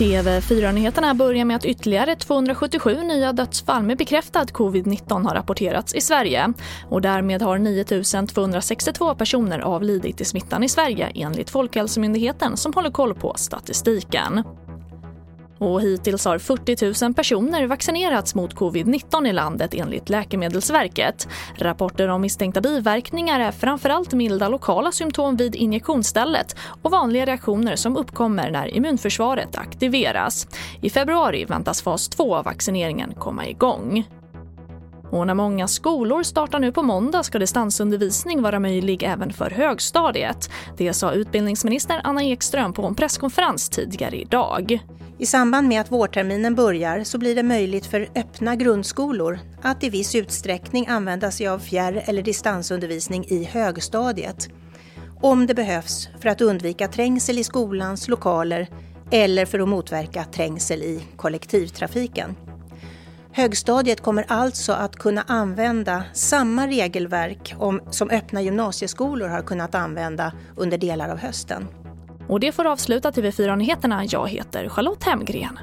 TV4-nyheterna börjar med att ytterligare 277 nya dödsfall med bekräftad covid-19 har rapporterats i Sverige. Och därmed har 9 262 personer avlidit i smittan i Sverige enligt Folkhälsomyndigheten som håller koll på statistiken. Och hittills har 40 000 personer vaccinerats mot covid-19 i landet enligt Läkemedelsverket. Rapporter om misstänkta biverkningar är framförallt milda lokala symptom vid injektionsstället och vanliga reaktioner som uppkommer när immunförsvaret aktiveras. I februari väntas fas 2 av vaccineringen komma igång. Och när många skolor startar nu på måndag ska distansundervisning vara möjlig även för högstadiet. Det sa utbildningsminister Anna Ekström på en presskonferens tidigare idag. I samband med att vårterminen börjar så blir det möjligt för öppna grundskolor att i viss utsträckning använda sig av fjärr eller distansundervisning i högstadiet. Om det behövs för att undvika trängsel i skolans lokaler eller för att motverka trängsel i kollektivtrafiken. Högstadiet kommer alltså att kunna använda samma regelverk om, som öppna gymnasieskolor har kunnat använda under delar av hösten. Och det får avsluta TV4-nyheterna. Jag heter Charlotte Hemgren.